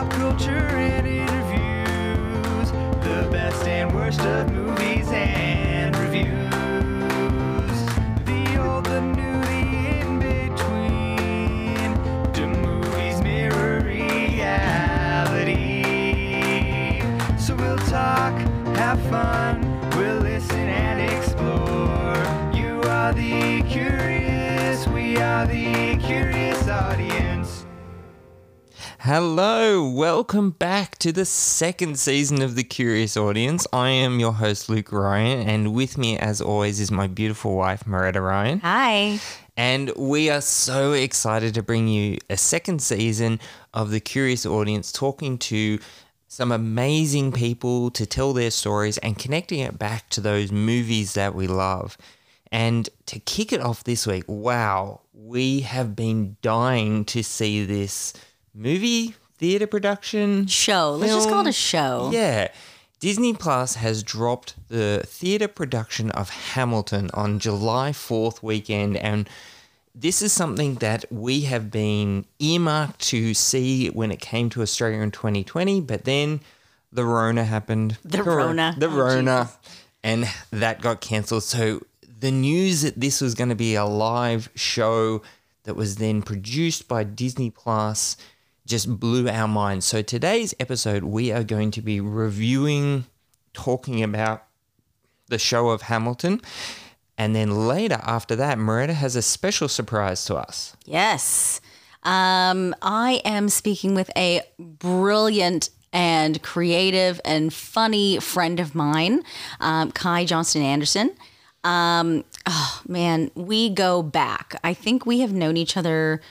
pop culture and interviews, the best and worst of movies and reviews, the old, the new, the in between. Do movies mirror reality? So we'll talk, have fun, Hello, welcome back to the second season of The Curious Audience. I am your host, Luke Ryan, and with me, as always, is my beautiful wife, Maretta Ryan. Hi. And we are so excited to bring you a second season of The Curious Audience, talking to some amazing people to tell their stories and connecting it back to those movies that we love. And to kick it off this week, wow, we have been dying to see this movie theater production Show. Let's just call it a show. Yeah. Disney Plus has dropped the theater production of Hamilton on July 4th weekend and this is something that we have been earmarked to see when it came to Australia in 2020, but then the Rona happened. The Rona. The Oh, Rona. And that got cancelled. So the news that this was going to be a live show that was then produced by Disney Plus just blew our minds. So today's episode, we are going to be reviewing, talking about the show of Hamilton. And then later after that, Maretta has a special surprise to us. Yes. Um, I am speaking with a brilliant and creative and funny friend of mine, um, Kai Johnston Anderson. Um, oh, man, we go back. I think we have known each other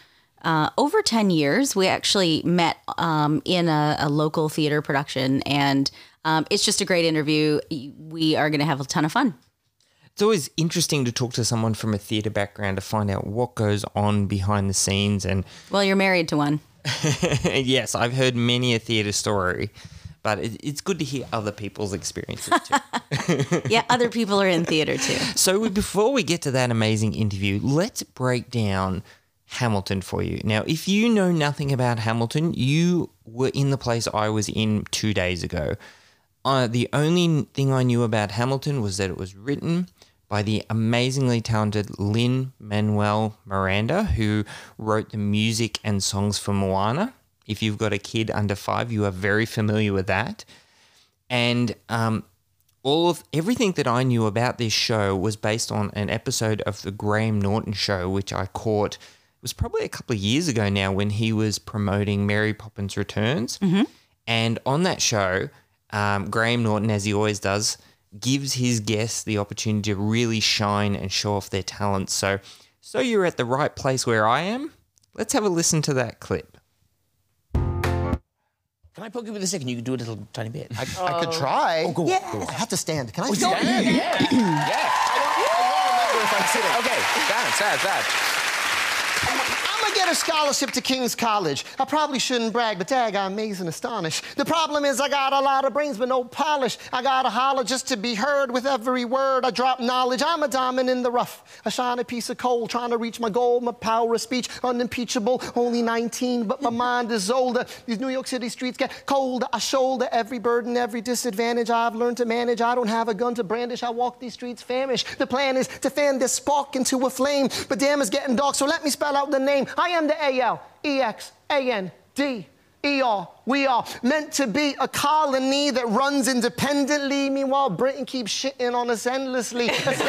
uh, over 10 years. We actually met um, in a, a local theater production, and um, it's just a great interview. We are going to have a ton of fun. It's always interesting to talk to someone from a theatre background to find out what goes on behind the scenes. And Well, you're married to one. yes, I've heard many a theatre story, but it's good to hear other people's experiences too. Yeah, other people are in theater too. so we, before we get to that amazing interview, let's break down Hamilton for you. Now, if you know nothing about Hamilton, you were in the place I was in two days ago. Uh, the only thing I knew about Hamilton was that it was written by the amazingly talented Lin Manuel Miranda, who wrote the music and songs for Moana. If you've got a kid under five, you are very familiar with that. And um, all of everything that I knew about this show was based on an episode of the Graham Norton show, which I caught. It was probably a couple of years ago now when he was promoting Mary Poppins Returns. And on that show, um, Graham Norton, as he always does, gives his guests the opportunity to really shine and show off their talents. So, so you're at the right place where I am. Let's have a listen to that clip. Can I poke you with a stick and you can do a little tiny bit? I, I could try. Oh, go on, yeah. go on. I have to stand. Can I Oh, stand? stand, yeah, yeah. I don't remember if I'm sitting. Okay, stand, stand, stand. I'm gonna a scholarship to King's College. I probably shouldn't brag, but dag, I'm and astonished. The problem is I got a lot of brains but no polish. I gotta holler just to be heard with every word. I drop knowledge. I'm a diamond in the rough. I shine a piece of coal trying to reach my goal. My power of speech unimpeachable. Only 19, but my mind is older. These New York City streets get colder. I shoulder every burden, every disadvantage I've learned to manage. I don't have a gun to brandish. I walk these streets famished. The plan is to fan this spark into a flame. But damn, it's getting dark, so let me spell out the name. I am the A L E X A N D E R. We are meant to be a colony that runs independently. Meanwhile, Britain keeps shitting on us endlessly. Essentially,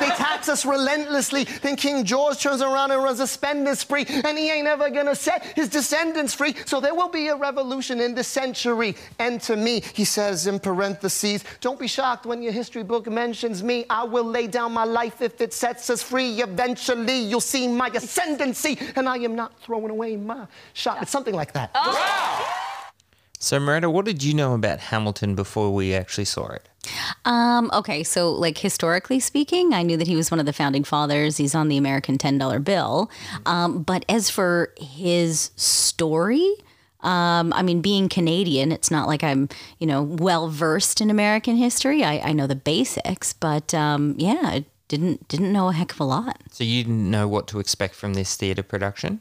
they tax us relentlessly. Then King George turns around and runs a spending spree, and he ain't ever gonna set his descendants free. So there will be a revolution in this century. And to me, he says in parentheses, don't be shocked when your history book mentions me. I will lay down my life if it sets us free. Eventually, you'll see my ascendancy, and I am not throwing away my shot. It's something like that. Oh. So, Miranda, what did you know about Hamilton before we actually saw it? Um, okay, so like historically speaking, I knew that he was one of the founding fathers. He's on the American ten dollar bill. Um, but as for his story, um, I mean, being Canadian, it's not like I'm, you know, well versed in American history. I, I know the basics, but um, yeah, I didn't didn't know a heck of a lot. So, you didn't know what to expect from this theatre production?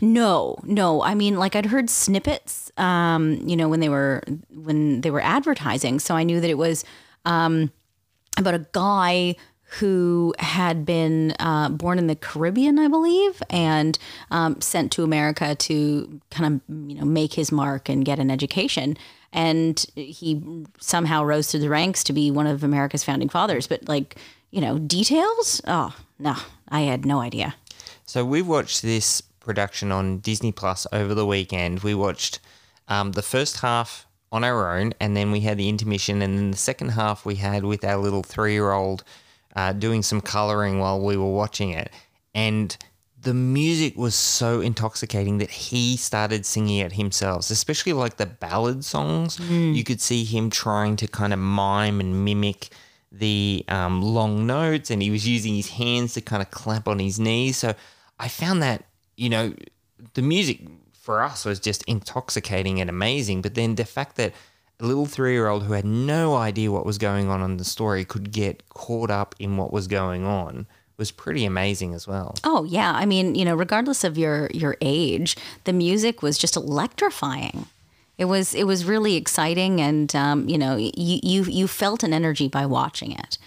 No, no. I mean, like I'd heard snippets, um, you know, when they were when they were advertising, so I knew that it was um, about a guy who had been uh, born in the Caribbean, I believe, and um, sent to America to kind of you know make his mark and get an education. And he somehow rose through the ranks to be one of America's founding fathers. But like you know, details? Oh no, I had no idea. So we watched this production on Disney Plus over the weekend. We watched um, the first half on our own, and then we had the intermission, and then the second half we had with our little three-year-old uh, doing some coloring while we were watching it, and the music was so intoxicating that he started singing it himself, especially like the ballad songs. You could see him trying to kind of mime and mimic the um, long notes, and he was using his hands to kind of clap on his knees. So I found that, you know, the music for us was just intoxicating and amazing. But then the fact that a little three year old who had no idea what was going on in the story could get caught up in what was going on was pretty amazing as well. Oh yeah, I mean, you know, regardless of your your age, the music was just electrifying. It was it was really exciting, and um, you know, you you you felt an energy by watching it.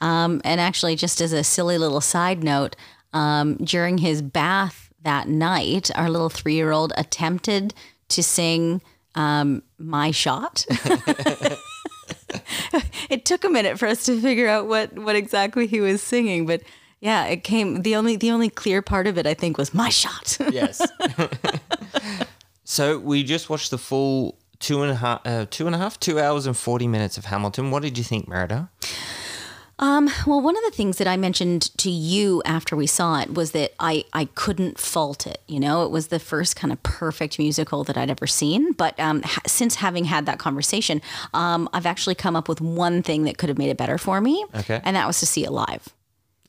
Um, and actually, just as a silly little side note, um, during his bath that night, our little three year old attempted to sing um, "My Shot." it took a minute for us to figure out what what exactly he was singing, but yeah, it came. the only The only clear part of it, I think, was "My Shot." Yes. so we just watched the full two and a half, uh, two and a half, two hours and forty minutes of Hamilton. What did you think, Maretta? Um, well, one of the things that I mentioned to you after we saw it was that I, I couldn't fault it. You know, it was the first kind of perfect musical that I'd ever seen. But um, ha- since having had that conversation, um, I've actually come up with one thing that could have made it better for me. Okay. And that was to see it live.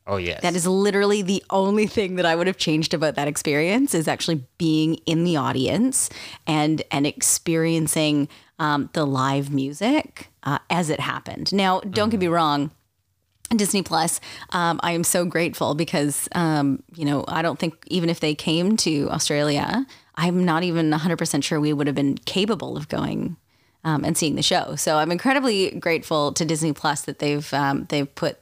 Oh yes. That is literally the only thing that I would have changed about that experience is actually being in the audience and and experiencing um, the live music uh, as it happened. Now, don't get me wrong. Disney Plus, um, I am so grateful because, um, you know, I don't think even if they came to Australia, I'm not even 100% sure we would have been capable of going um, and seeing the show. So I'm incredibly grateful to Disney Plus that they've um, they've put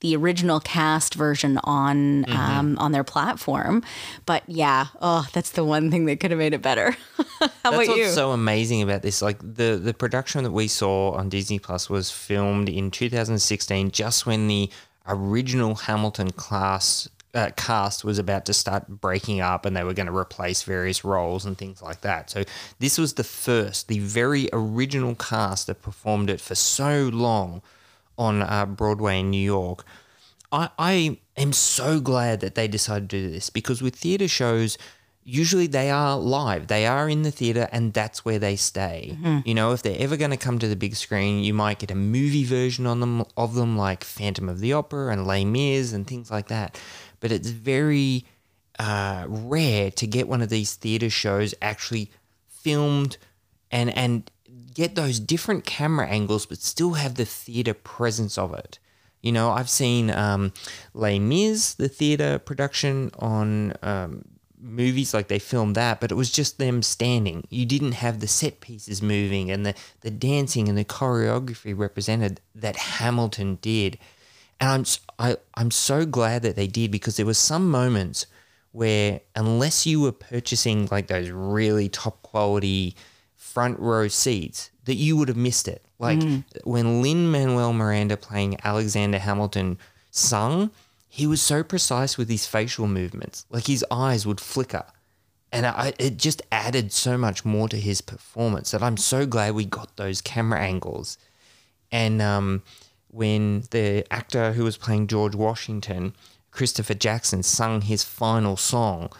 the original cast version on um, on their platform. But yeah, oh, that's the one thing that could have made it better. How That's about what's you? so amazing about this. Like the the production that we saw on Disney Plus was filmed in 2016, just when the original Hamilton class uh, cast was about to start breaking up, and they were going to replace various roles and things like that. So this was the first, the very original cast that performed it for so long on uh, Broadway in New York. I, I am so glad that they decided to do this because with theatre shows, usually they are live. They are in the theatre and that's where they stay. You know, if they're ever going to come to the big screen, you might get a movie version on them of them like Phantom of the Opera and Les Mis and things like that. But it's very uh, rare to get one of these theatre shows actually filmed and and get those different camera angles, but still have the theatre presence of it. You know, I've seen um, Les Mis, the theatre production on um, movies, like they filmed that, but it was just them standing. You didn't have the set pieces moving and the, the dancing and the choreography represented that Hamilton did. And I'm I, I'm so glad that they did because there were some moments where unless you were purchasing like those really top quality front row seats that you would have missed it. Like when Lin Manuel Miranda playing Alexander Hamilton sung, he was so precise with his facial movements. Like his eyes would flicker. And I, it just added so much more to his performance that I'm so glad we got those camera angles. And um, when the actor who was playing George Washington, Christopher Jackson, sung his final song,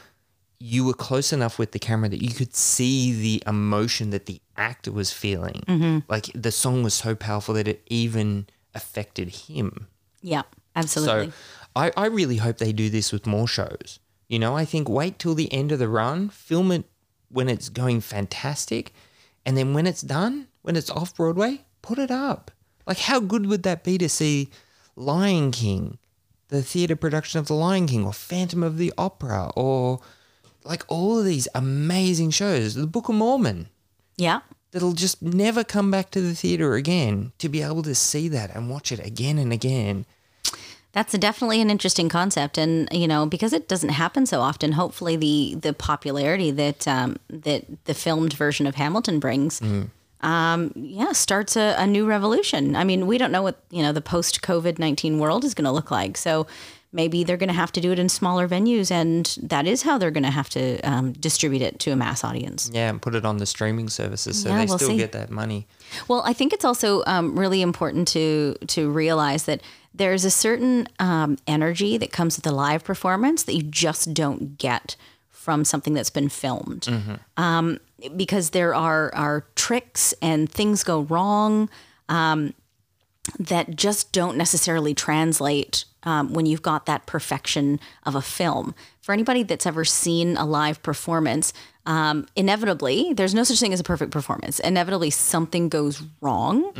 you were close enough with the camera that you could see the emotion that the actor was feeling. Mm-hmm. Like the song was so powerful that it even affected him. yeah, absolutely. So I, I really hope they do this with more shows. You know, I think wait till the end of the run, film it when it's going fantastic, and then when it's done, when it's off Broadway, put it up. Like, how good would that be to see Lion King, the theatre production of The Lion King, or Phantom of the Opera, or like all of these amazing shows, the Book of Mormon, Yeah. that'll just never come back to the theater again. To be able to see that and watch it again and again. That's definitely an interesting concept, and you know because it doesn't happen so often. Hopefully, the the popularity that um, that the filmed version of Hamilton brings, um, yeah, starts a, a new revolution. I mean, we don't know what you know the post COVID nineteen world is going to look like, so maybe they're going to have to do it in smaller venues, and that is how they're going to have to um, distribute it to a mass audience. Yeah, and put it on the streaming services so Yeah, they we'll still see. get that money. Well, I think it's also um, really important to to realize that there's a certain um, energy that comes with a live performance that you just don't get from something that's been filmed, um, because there are are tricks and things go wrong um, that just don't necessarily translate um, when you've got that perfection of a film. For anybody that's ever seen a live performance, um, inevitably, there's no such thing as a perfect performance. Inevitably, something goes wrong,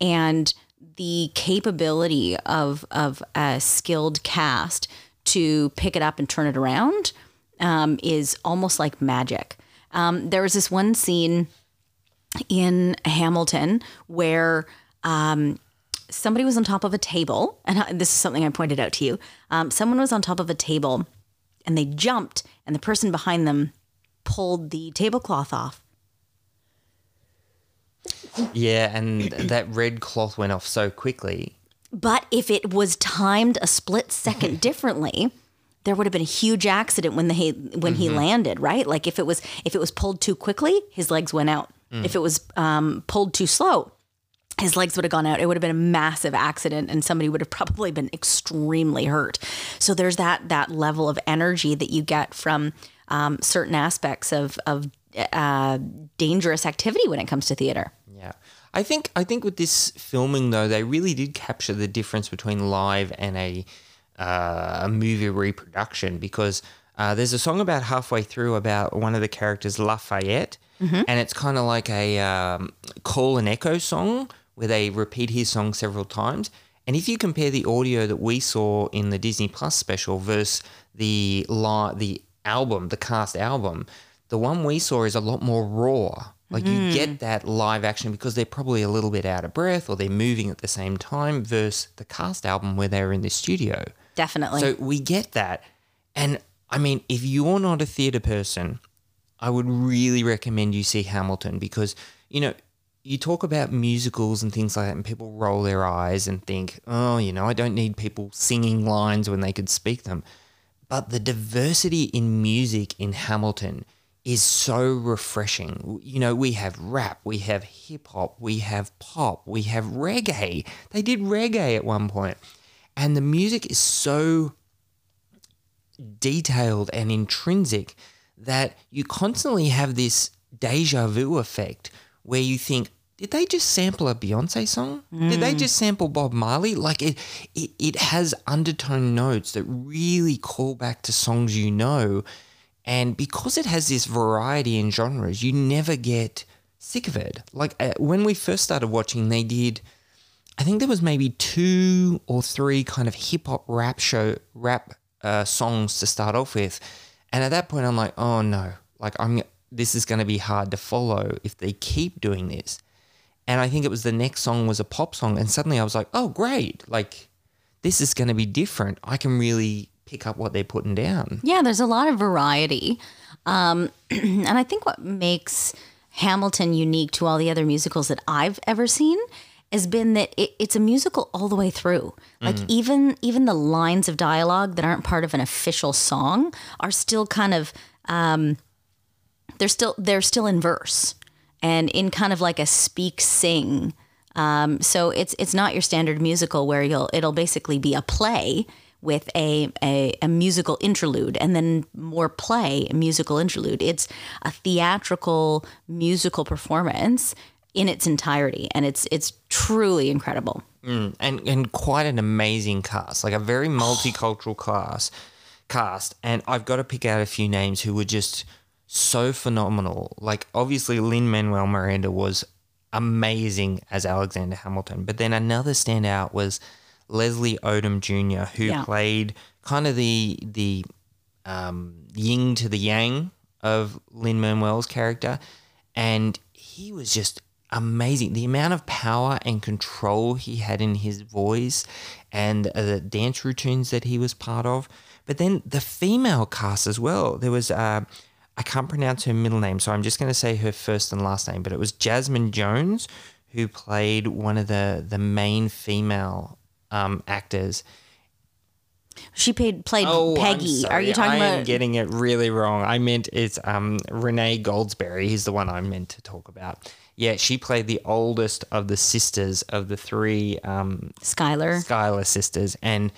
and the capability of of a skilled cast to pick it up and turn it around um, is almost like magic. Um, there was this one scene in Hamilton where um, somebody was on top of a table, and I- this is something I pointed out to you. Um, someone was on top of a table, and they jumped, and the person behind them pulled the tablecloth off. Yeah, and that red cloth went off so quickly. But if it was timed a split second differently, there would have been a huge accident when the he, when he landed, right? Like if it was if it was pulled too quickly, his legs went out. If it was um, pulled too slow, his legs would have gone out. It would have been a massive accident, and somebody would have probably been extremely hurt. So there's that that level of energy that you get from um, certain aspects of of uh, dangerous activity when it comes to theater. Yeah. I think I think with this filming though, they really did capture the difference between live and a uh, a movie reproduction because uh, there's a song about halfway through about one of the characters Lafayette, and it's kind of like a um, call and echo song where they repeat his song several times. And if you compare the audio that we saw in the Disney Plus special versus the li- the album, the cast album, the one we saw is a lot more raw. Like you get mm. that live action because they're probably a little bit out of breath or they're moving at the same time versus the cast album where they're in the studio. Definitely. So we get that. And I mean, if you're not a theatre person, I would really recommend you see Hamilton because, you know, you talk about musicals and things like that, and people roll their eyes and think, oh, you know, I don't need people singing lines when they could speak them. But the diversity in music in Hamilton is so refreshing. You know, we have rap, we have hip hop, we have pop, we have reggae. They did reggae at one point. And the music is so detailed and intrinsic that you constantly have this deja vu effect where you think, did they just sample a Beyonce song? Did they just sample Bob Marley? Like it, it, it has undertone notes that really call back to songs you know. And because it has this variety in genres, you never get sick of it. Like uh, when we first started watching, they did, I think there was maybe two or three kind of hip hop rap show rap uh, songs to start off with, and at that point, I'm like, oh no, like I'm this is going to be hard to follow if they keep doing this. And I think it was the next song was a pop song, and suddenly I was like, oh great, like this is going to be different. I can really pick up what they're putting down. Yeah, there's a lot of variety. Um, and I think what makes Hamilton unique to all the other musicals that I've ever seen has been that it, it's a musical all the way through. Like even even the lines of dialogue that aren't part of an official song are still kind of um, they're still they're still in verse and in kind of like a speak sing. Um, so it's it's not your standard musical where you'll it'll basically be a play with a, a, a musical interlude and then more play, musical interlude. It's a theatrical musical performance in its entirety, and it's it's truly incredible. and and quite an amazing cast, like a very multicultural class cast. And I've got to pick out a few names who were just so phenomenal. Like obviously Lin Manuel Miranda was amazing as Alexander Hamilton, but then another standout was Leslie Odom Jr., who Yeah. played kind of the the um, yin to the yang of Lin Manuel's character, and he was just amazing. The amount of power and control he had in his voice, and uh, the dance routines that he was part of. But then the female cast as well. There was. Uh, I can't pronounce her middle name, so I'm just going to say her first and last name. But it was Jasmine Jones, who played one of the the main female um, actors. She played played Oh, I'm Peggy. Are you talking I am getting it really wrong. I meant it's um, Renee Goldsberry. He's the one I meant to talk about. Yeah, she played the oldest of the sisters of the three um, Schuyler. Schuyler sisters, and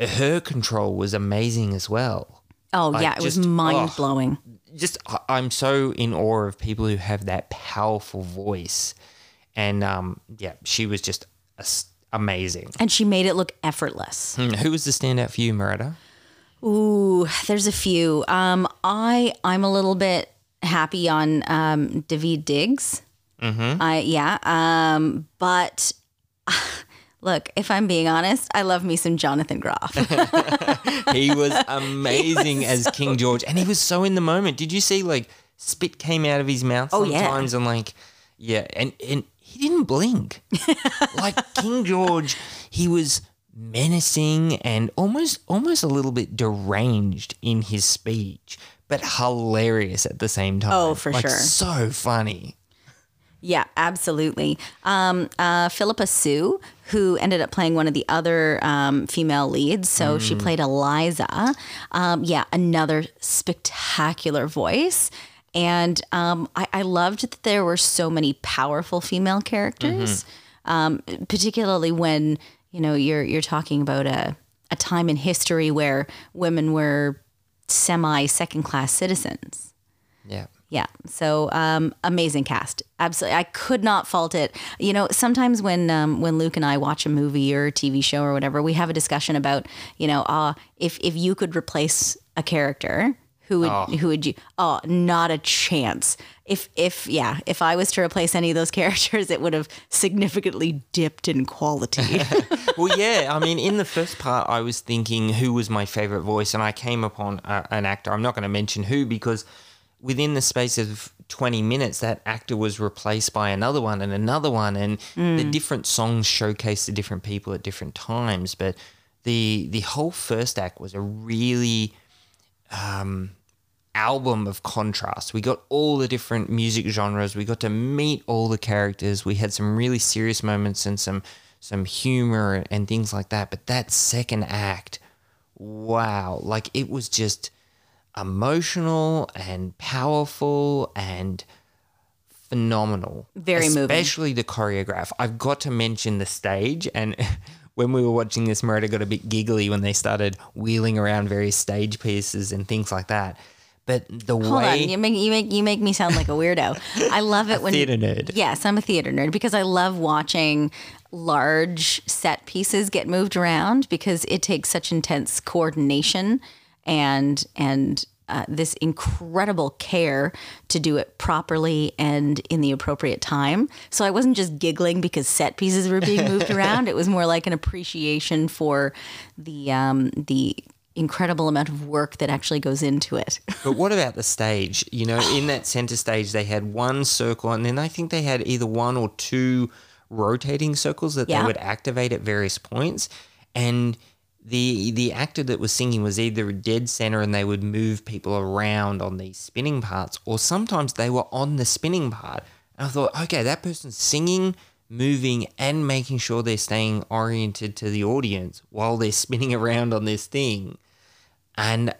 her control was amazing as well. Oh Like, yeah, it was just- mind oh. blowing. just I- I'm so in awe of people who have that powerful voice, and um, yeah, she was just amazing. And she made it look effortless. Hmm, Who was the standout for you, Maretta? Ooh, there's a few. Um, I I'm a little bit happy on um, David Diggs. Mm-hmm. I yeah. Um, but look, if I'm being honest, I love me some Jonathan Groff. He was amazing as King George, and he was so in the moment. Did you see like spit came out of his mouth Oh, yeah. sometimes, and like yeah, and and he didn't blink. like King George, he was menacing and almost almost a little bit deranged in his speech, but hilarious at the same time. Oh, for Like, sure. so funny. Yeah, absolutely. Um, uh, Phillipa Soo, who ended up playing one of the other um, female leads, so she played Eliza. Um, yeah, another spectacular voice. And um, I, I loved that there were so many powerful female characters, um, particularly when you know you're you're talking about a a time in history where women were semi second class citizens. Yeah. Yeah. So um, amazing cast. Absolutely. I could not fault it. You know, sometimes when um, when Luke and I watch a movie or a TV show or whatever, we have a discussion about, you know, uh, if if you could replace a character, who would who would you? Oh, not a chance. If if yeah, if I was to replace any of those characters, it would have significantly dipped in quality. well, yeah. I mean, in the first part, I was thinking who was my favorite voice, and I came upon a, an actor. I'm not going to mention who because within the space of 20 minutes, that actor was replaced by another one and another one, and the different songs showcased the different people at different times. But the the whole first act was a really um, album of contrast. We got all the different music genres. We got to meet all the characters. We had some really serious moments and some some humor and things like that. But that second act, wow, like it was just emotional and powerful and phenomenal. Very moving. Especially the choreograph. I've got to mention the stage and when we were watching this, Maretta got a bit giggly when they started wheeling around various stage pieces and things like that. But the Hold way on, you make you make you make me sound like a weirdo. I love it when theater nerd. Yes, I'm a theater nerd because I love watching large set pieces get moved around because it takes such intense coordination and and uh, this incredible care to do it properly and in the appropriate time. So I wasn't just giggling because set pieces were being moved around. It was more like an appreciation for the um, the incredible amount of work that actually goes into it. But what about the stage? You know, in that center stage, they had one circle, and then I think they had either one or two rotating circles that Yeah. they would activate at various points. And the the actor that was singing was either dead center, and they would move people around on these spinning parts, or sometimes they were on the spinning part. And I thought, okay, that person's singing, moving, and making sure they're staying oriented to the audience while they're spinning around on this thing. And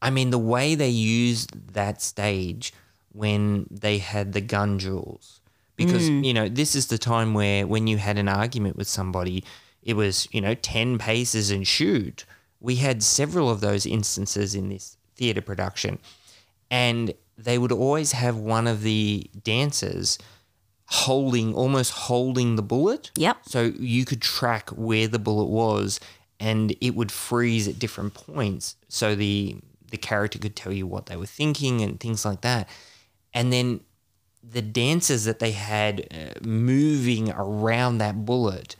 I mean, the way they used that stage when they had the gun duels, because, mm. you know, this is the time where when you had an argument with somebody, it was, you know, 10 paces and shoot. We had several of those instances in this theatre production. And they would always have one of the dancers holding, almost holding the bullet. Yep. So you could track where the bullet was and it would freeze at different points so the the character could tell you what they were thinking and things like that. And then the dancers that they had uh, moving around that bullet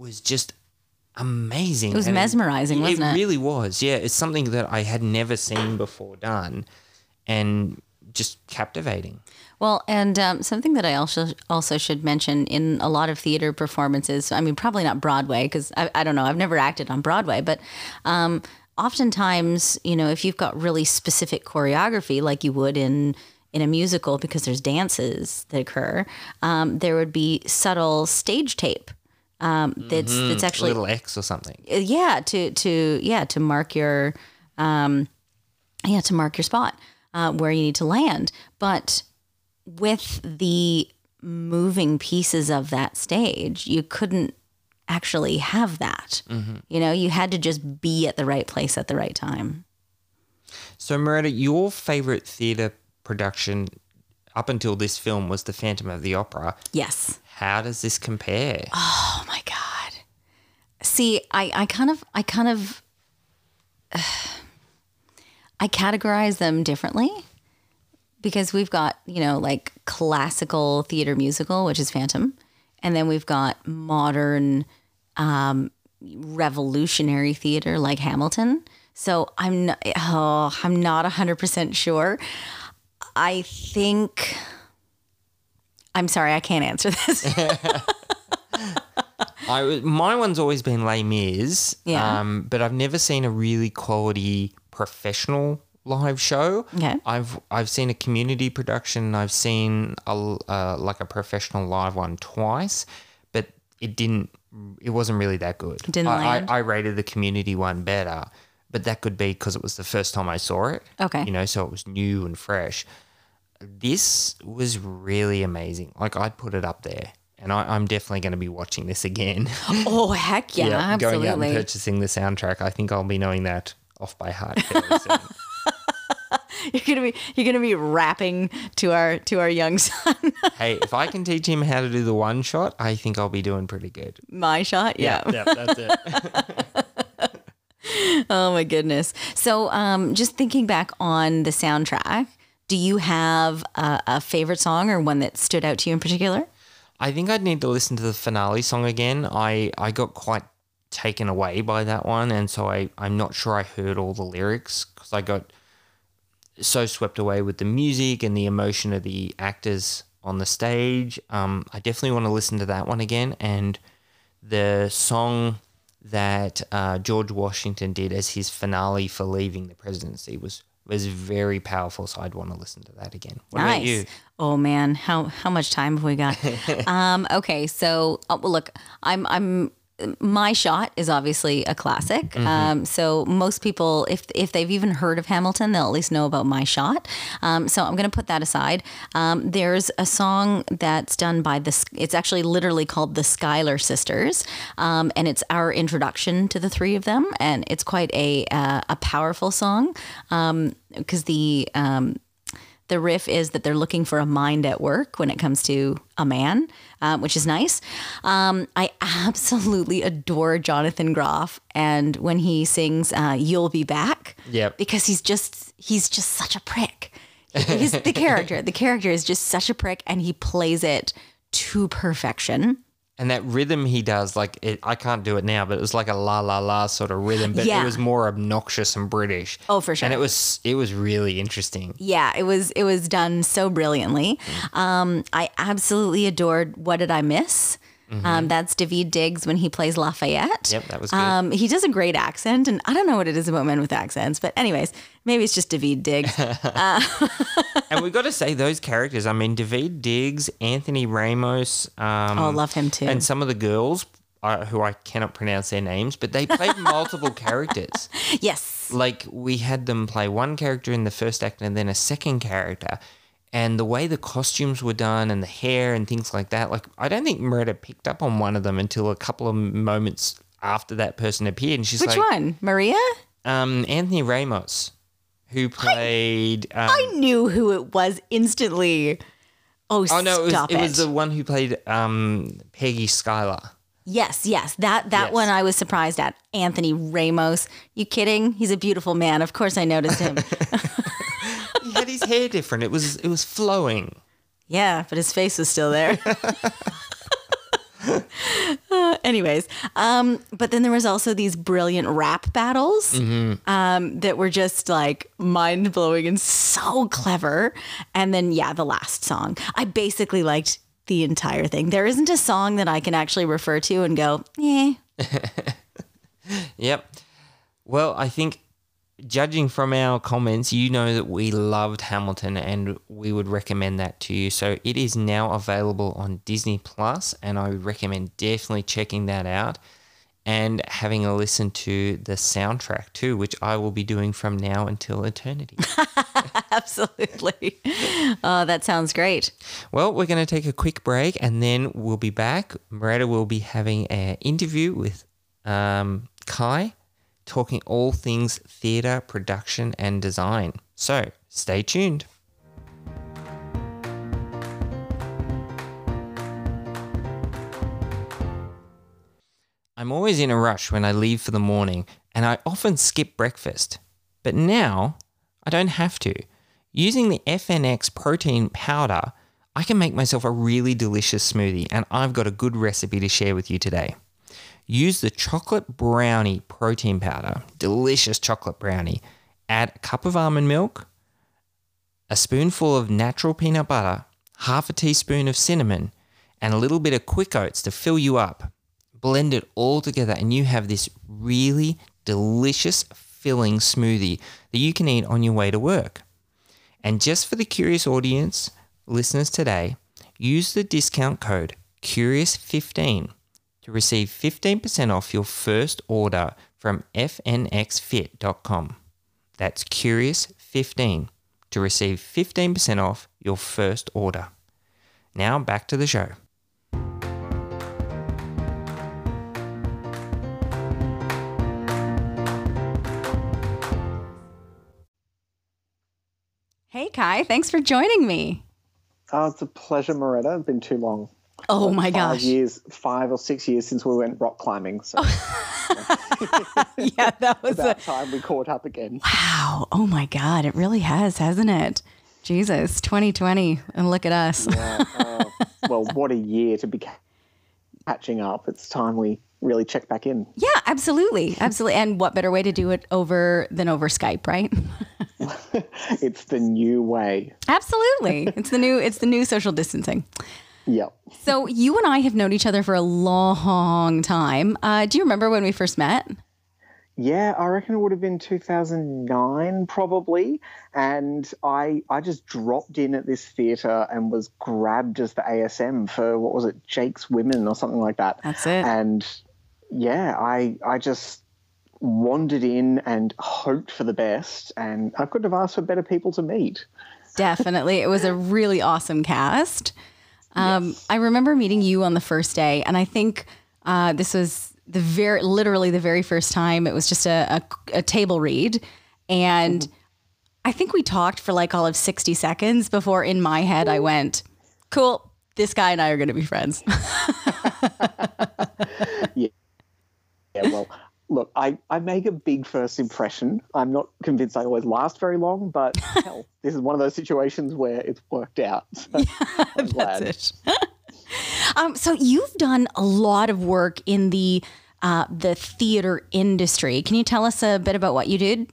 was just amazing. It was and mesmerizing, wasn't it? It really was. Yeah, it's something that I had never seen before done, and just captivating. Well, and um, something that I also also should mention in a lot of theater performances. I mean, probably not Broadway because I, I don't know. I've never acted on Broadway, but um, oftentimes, you know, if you've got really specific choreography, like you would in in a musical, because there's dances that occur, um, there would be subtle stage tape. Um, that's that's A actually little X or something. uh, yeah to to yeah to mark your um yeah to mark your spot uh, where you need to land. But with the moving pieces of that stage you couldn't actually have that. You know you had to just be at the right place at the right time. So, Maretta, your favorite theatre production up until this film was The Phantom of the Opera. yes How does this compare? Oh my god. See, I, I kind of I kind of I categorize them differently because we've got, you know, like classical theater musical, which is Phantom, and then we've got modern um revolutionary theater like Hamilton. So I'm not, oh, I'm not 100% sure. I think I'm sorry, I can't answer this. I my one's always been Les Mis, Yeah. um, but I've never seen a really quality professional live show. Okay. I've I've seen a community production. I've seen a uh, like a professional live one twice, but it didn't. It wasn't really that good. Didn't I, land? I, I rated the community one better, but that could be because it was the first time I saw it. Okay. You know, so it was new and fresh. This was really amazing. Like I'd put it up there. And I, I'm definitely going to be watching this again. oh heck yeah, absolutely. Going out and purchasing the soundtrack. I think I'll be knowing that off by heart. soon. you're gonna be you're gonna be rapping to our to our young son. hey, if I can teach him how to do the one shot, I think I'll be doing pretty good. My shot, yeah. yeah that's it. Oh my goodness. So, um, just thinking back on the soundtrack, do you have a, a favorite song or one that stood out to you in particular? I think I'd need to listen to the finale song again. I, I got quite taken away by that one, and so I, I'm not sure I heard all the lyrics because I got so swept away with the music and the emotion of the actors on the stage. Um, I definitely want to listen to that one again, and the song that uh, George Washington did as his finale for leaving the presidency was was very powerful. So I'd want to listen to that again. What nice. about you? Oh man, how how much time have we got? um, okay, so uh, well, look, I'm I'm my shot is obviously a classic. Mm-hmm. Um, so most people, if if they've even heard of Hamilton, they'll at least know about my shot. Um, so I'm going to put that aside. Um, there's a song that's done by the. It's actually literally called the Schuyler Sisters, um, and it's our introduction to the three of them, and it's quite a uh, a powerful song because the um, the riff is that they're looking for a mind at work when it comes to a man, um, which is nice. Um, I absolutely adore Jonathan Groff, and when he sings uh, "You'll Be Back," Yep. because he's just he's just such a prick. He's the character. The character is just such a prick, and he plays it to perfection. And that rhythm he does, like it, I can't do it now, but it was like a la la la sort of rhythm, but Yeah. it was more obnoxious and British. Oh, for sure. And it was it was really interesting. Yeah, it was it was done so brilliantly. Um, I absolutely adored "What Did I Miss." Um, that's David Diggs when he plays Lafayette. Mm-hmm. Yep, that was good. Um, he does a great accent, and I don't know what it is about men with accents, but anyways, maybe it's just David Diggs. and we've got to say those characters. I mean, David Diggs, Anthony Ramos, um, oh, love him too. and some of the girls uh, who I cannot pronounce their names, but they played multiple characters. yes, Like we had them play one character in the first act and then a second character. And the way the costumes were done and the hair and things like that, like I don't think Maretta picked up on one of them until a couple of moments after that person appeared. And she's like which like, one? Maria? Um, Anthony Ramos, who played. um, I knew who it was instantly. Oh, oh no, it was, stop it was the one who played um, Peggy Schuyler. Yes, yes. That that Yes. one I was surprised at. Anthony Ramos. You kidding? He's a beautiful man. Of course I noticed him. His hair different. It was it was flowing. yeah, but his face was still there. Anyways, um, but then there was also these brilliant rap battles um, that were just like mind blowing and so clever. And then yeah, the last song, I basically liked the entire thing. There isn't a song that I can actually refer to and go, yeah, Yep. Well, I think judging from our comments, you know that we loved Hamilton and we would recommend that to you. So it is now available on Disney Plus, and I would recommend definitely checking that out and having a listen to the soundtrack too, which I will be doing from now until eternity. absolutely. Oh, that sounds great. well, we're going to take a quick break and then we'll be back. Maretta will be having an interview with um, Kai talking all things theatre, production, and design. So stay tuned. I'm always in a rush when I leave for the morning, and I often skip breakfast. But now, I don't have to. Using the FNX protein powder, I can make myself a really delicious smoothie, and I've got a good recipe to share with you today. Use the chocolate brownie protein powder, delicious chocolate brownie. Add a cup of almond milk, a spoonful of natural peanut butter, half a teaspoon of cinnamon, and a little bit of quick oats to fill you up. Blend it all together, and you have this really delicious, filling smoothie that you can eat on your way to work. And just for the curious audience, listeners today, use the discount code CURIOUS15 to receive 15% off your first order from fnxfit.com. That's CURIOUS15 to receive 15% off your first order. Now back to the show. Hey, Kai, thanks for joining me. Oh, it's a pleasure, Maretta. It's been too long. Oh my Five gosh. years, five or six years since we went rock climbing. So Yeah, that was a about time we caught up again. wow. Oh my God. It really has, hasn't it? Jesus, 2020. And look at us. Yeah, oh, well, what a year to be ca- catching up. It's time we really check back in. Yeah, absolutely. Absolutely. And what better way to do it over than over Skype, right? It's the new way. absolutely. It's the new it's the new social distancing. Yep. So you and I have known each other for a long time. Uh, do you remember when we first met? Yeah, I reckon it would have been 2009 probably. And I I just dropped in at this theatre and was grabbed as the ASM for what was it, Jake's Women or something like that. That's it. And yeah, I I just wandered in and hoped for the best and I couldn't have asked for better people to meet. Definitely. It was a really awesome cast. Um, I remember meeting you on the first day, and I think uh, this was the very, literally the very first time. It was just a, a, a table read. And I think we talked for like all of 60 seconds before in my head I went, cool, this guy and I are going to be friends. yeah. Yeah, well, look, I, I make a big first impression. I'm not convinced I always last very long, but hell, this is one of those situations where it's worked out. So I'm glad. That's it. um, so you've done a lot of work in the uh, the theater industry. Can you tell us a bit about what you did?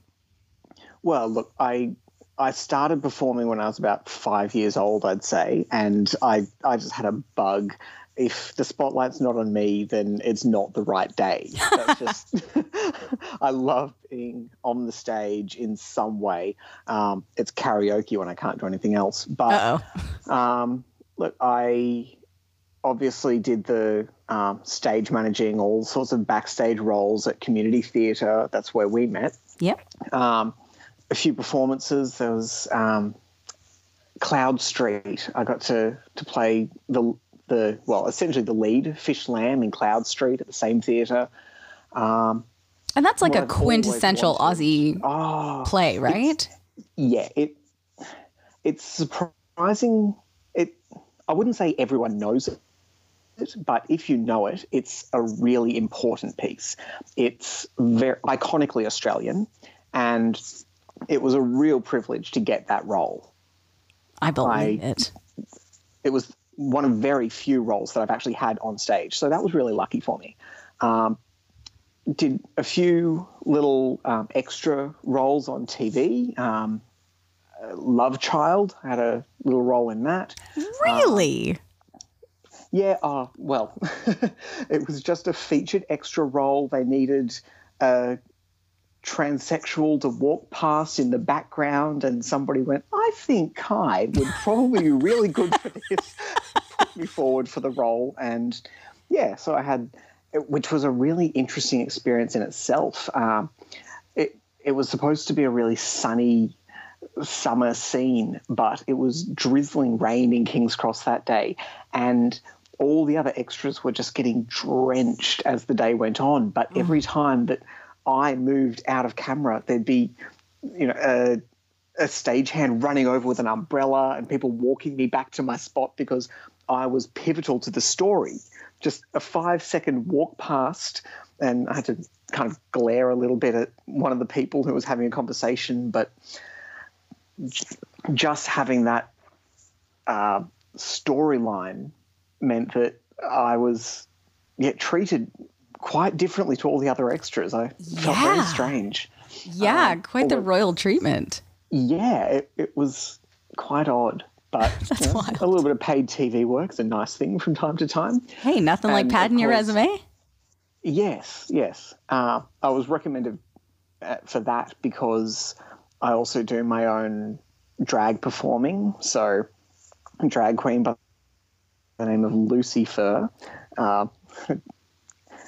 Well, look, I I started performing when I was about five years old, I'd say, and I I just had a bug. If the spotlight's not on me, then it's not the right day. Just I love being on the stage in some way. Um, it's karaoke when I can't do anything else. But um, look, I obviously did the um, stage managing, all sorts of backstage roles at community theatre. That's where we met Yep. um, a few performances. There was um, Cloud Street. I got to to play the the well, essentially the lead Fish Lamb in Cloud Street at the same theatre. Um, And that's like a I've quintessential. Aussie oh, play, right? yeah, it it's surprising. It I wouldn't say everyone knows it, but if you know it, it's a really important piece. It's very iconically Australian, and it was a real privilege to get that role. I believe I- it. It was one of very few roles that I've actually had on stage. So that was really lucky for me. Um, did a few little um, extra roles on TV. Um, Love Child had a little role in that. Really? Yeah, uh, well, it was just a featured extra role. They needed a transsexual to walk past in the background, and somebody went, I think Kai would probably be really good for this. Put me forward for the role. And yeah, so I had, which was a really interesting experience in itself. Um, it, it was supposed to be a really sunny summer scene, but it was drizzling rain in King's Cross that day. And all the other extras were just getting drenched as the day went on. But every time that I moved out of camera, there'd be, you know, a, a stagehand running over with an umbrella and people walking me back to my spot because I was pivotal to the story. Just a five second walk past, and I had to kind of glare a little bit at one of the people who was having a conversation, but just having that uh, storyline meant that I was yeah, treated quite differently to all the other extras. I felt very strange. Yeah, quite the royal treatment. Yeah, it, it was quite odd. But you know, a little bit of paid TV work is a nice thing from time to time. Hey, nothing like And, of padding your resume. Yes, yes. Uh, I was recommended uh, for that because I also do my own drag performing. So, drag queen by the name of Lucy Fur. Uh,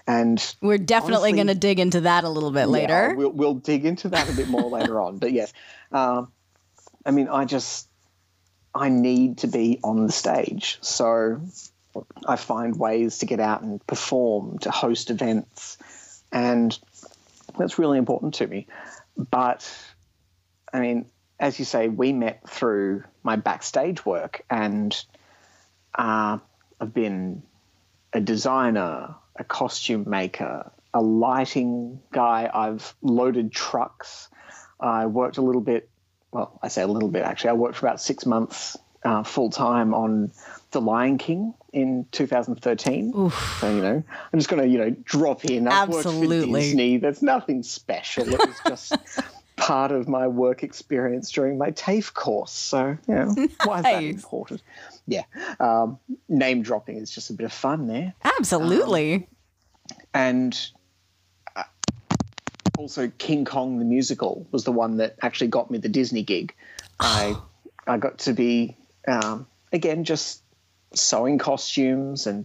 and We're definitely going to dig into that a little bit yeah, later. we'll, we'll dig into that a bit more later on. But yes, um, I mean, I just I need to be on the stage, so I find ways to get out and perform, to host events, and that's really important to me. But I mean, as you say, we met through my backstage work, and uh, I've been a designer, a costume maker, a lighting guy. I've loaded trucks. I worked a little bit. Well, I say a little bit actually. I worked for about six months uh, full time on The Lion King in 2013. So you know, I'm just going to you know drop in. I've worked Absolutely. for Disney. There's nothing special. It was just. Part of my work experience during my TAFE course. So, you know, why is that important? Yeah. Um, name dropping is just a bit of fun there Absolutely. and uh, also King Kong the musical was the one that actually got me the Disney gig. I I got to be um, again just sewing costumes and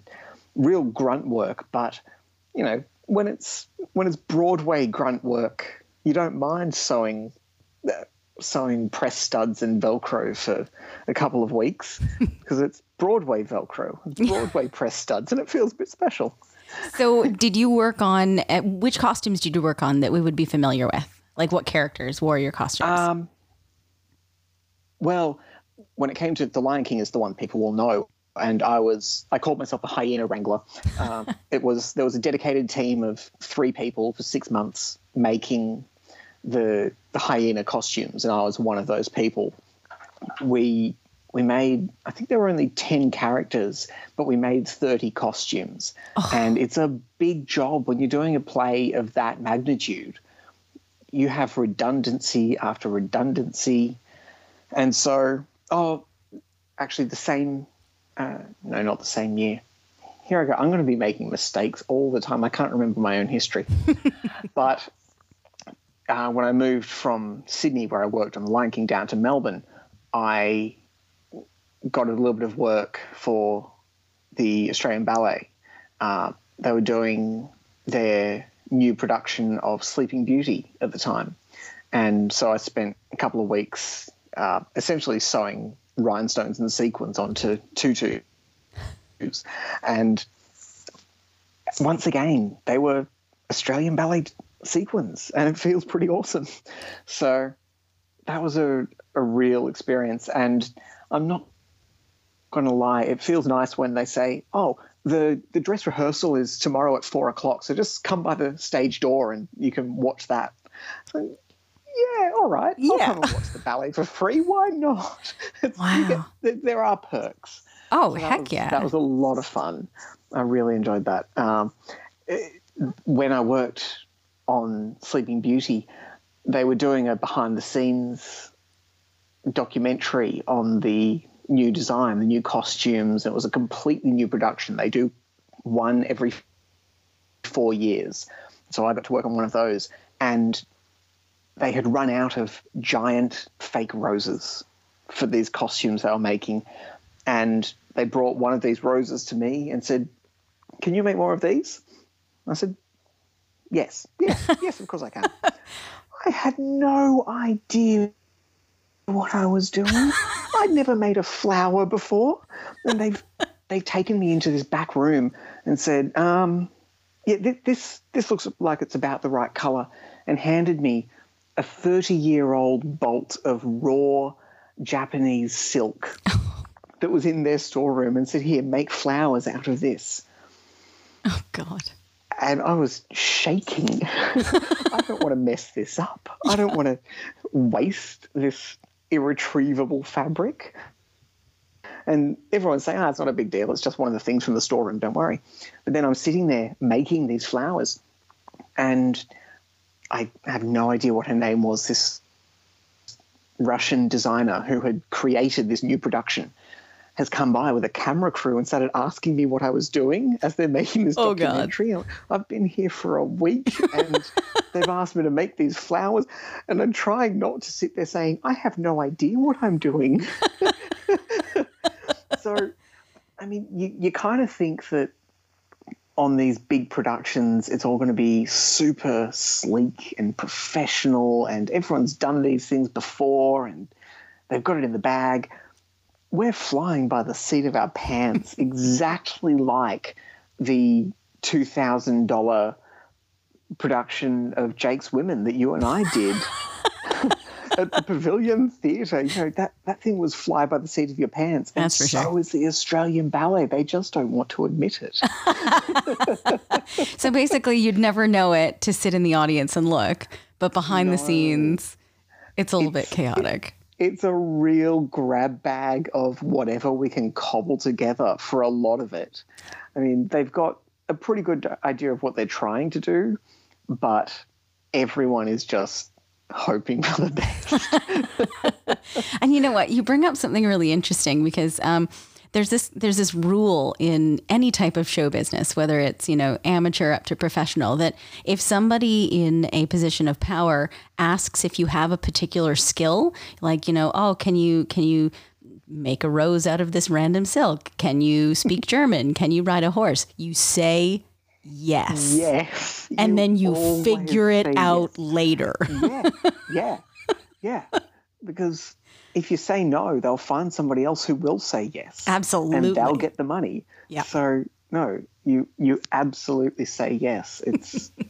real grunt work, but you know when it's when it's Broadway grunt work, you don't mind sewing. Uh, sewing press studs and velcro for a couple of weeks because it's broadway velcro it's broadway press studs and it feels a bit special so, did you work on uh, which costumes did you work on that we would be familiar with? Like, what characters wore your costumes? Um, well, when it came to The Lion King, is the one people will know. And I was, I called myself a hyena wrangler. Um, it was there was a dedicated team of three people for six months making the the hyena costumes, and I was one of those people. We we made, I think there were only ten characters, but we made thirty costumes, and it's a big job when you're doing a play of that magnitude you have redundancy after redundancy. And so, oh, actually, the same, uh, no, not the same year. Here I go. I'm going to be making mistakes all the time. I can't remember my own history. but uh, when I moved from Sydney, where I worked on The Lion King, down to Melbourne, I got a little bit of work for the Australian Ballet. Uh, they were doing their new production of Sleeping Beauty at the time. And so I spent a couple of weeks uh, essentially sewing rhinestones and sequins onto tutus. And once again, they were Australian ballet sequins, and it feels pretty awesome. So that was a, a real experience. And I'm not going to lie, it feels nice when they say, oh, the, the dress rehearsal is tomorrow at four o'clock, so just come by the stage door and you can watch that. So, yeah, all right. I'll Yeah. come and watch the ballet for free. Why not? It's, Wow. get- there- are perks. Oh, That heck was- yeah. That was a lot of fun. I really enjoyed that. Um, it- when I worked on Sleeping Beauty, they were doing a behind the scenes documentary on the new design, the new costumes. It was a completely new production. They do one every four years. So I got to work on one of those. And they had run out of giant fake roses for these costumes they were making. And they brought one of these roses to me and said, Can you make more of these? I said, Yes, yes, yes, of course I can. I had no idea what I was doing. I'd never made a flower before. And they've they've taken me into this back room and said, um, yeah, th- this this looks like it's about the right color, and handed me a 30 year old bolt of raw Japanese silk that was in their storeroom and said, Here, make flowers out of this. oh God. And I was shaking. I don't want to mess this up. I don't want to waste this irretrievable fabric. And everyone's saying, oh, it's not a big deal. It's just one of the things from the storeroom. Don't worry. But then I'm sitting there making these flowers, and I have no idea what her name was. This Russian designer who had created this new production has come by with a camera crew and started asking me what I was doing as they're making this Oh, God. documentary. I've been here for a week and they've asked me to make these flowers, and I'm trying not to sit there saying, I have no idea what I'm doing. so, I mean, you, you kind of think that on these big productions, it's all going to be super sleek and professional, and everyone's done these things before and they've got it in the bag. We're flying by the seat of our pants, exactly like the $2,000 production of Jake's Women that you and I did. At the Pavilion Theatre, you know that, that thing was fly by the seat of your pants, and That's for so sure. is the Australian Ballet. They just don't want to admit it. So basically, you'd never know it to sit in the audience and look, but behind the scenes, it's a little bit chaotic. It's a real grab bag of whatever we can cobble together for a lot of it. I mean, they've got a pretty good idea of what they're trying to do, but everyone is just hoping for the best. And you know what? You bring up something really interesting because um, there's this there's this rule in any type of show business, whether it's you know amateur up to professional, that if somebody in a position of power asks if you have a particular skill, like you know, oh, can you can you make a rose out of this random silk? Can you speak German? Can you ride a horse? You say yes. yes. And then you figure it out yes. later. yeah, yeah, yeah. Because if you say no, they'll find somebody else who will say yes. Absolutely. And they'll get the money. Yeah. So no, you you absolutely say yes. It's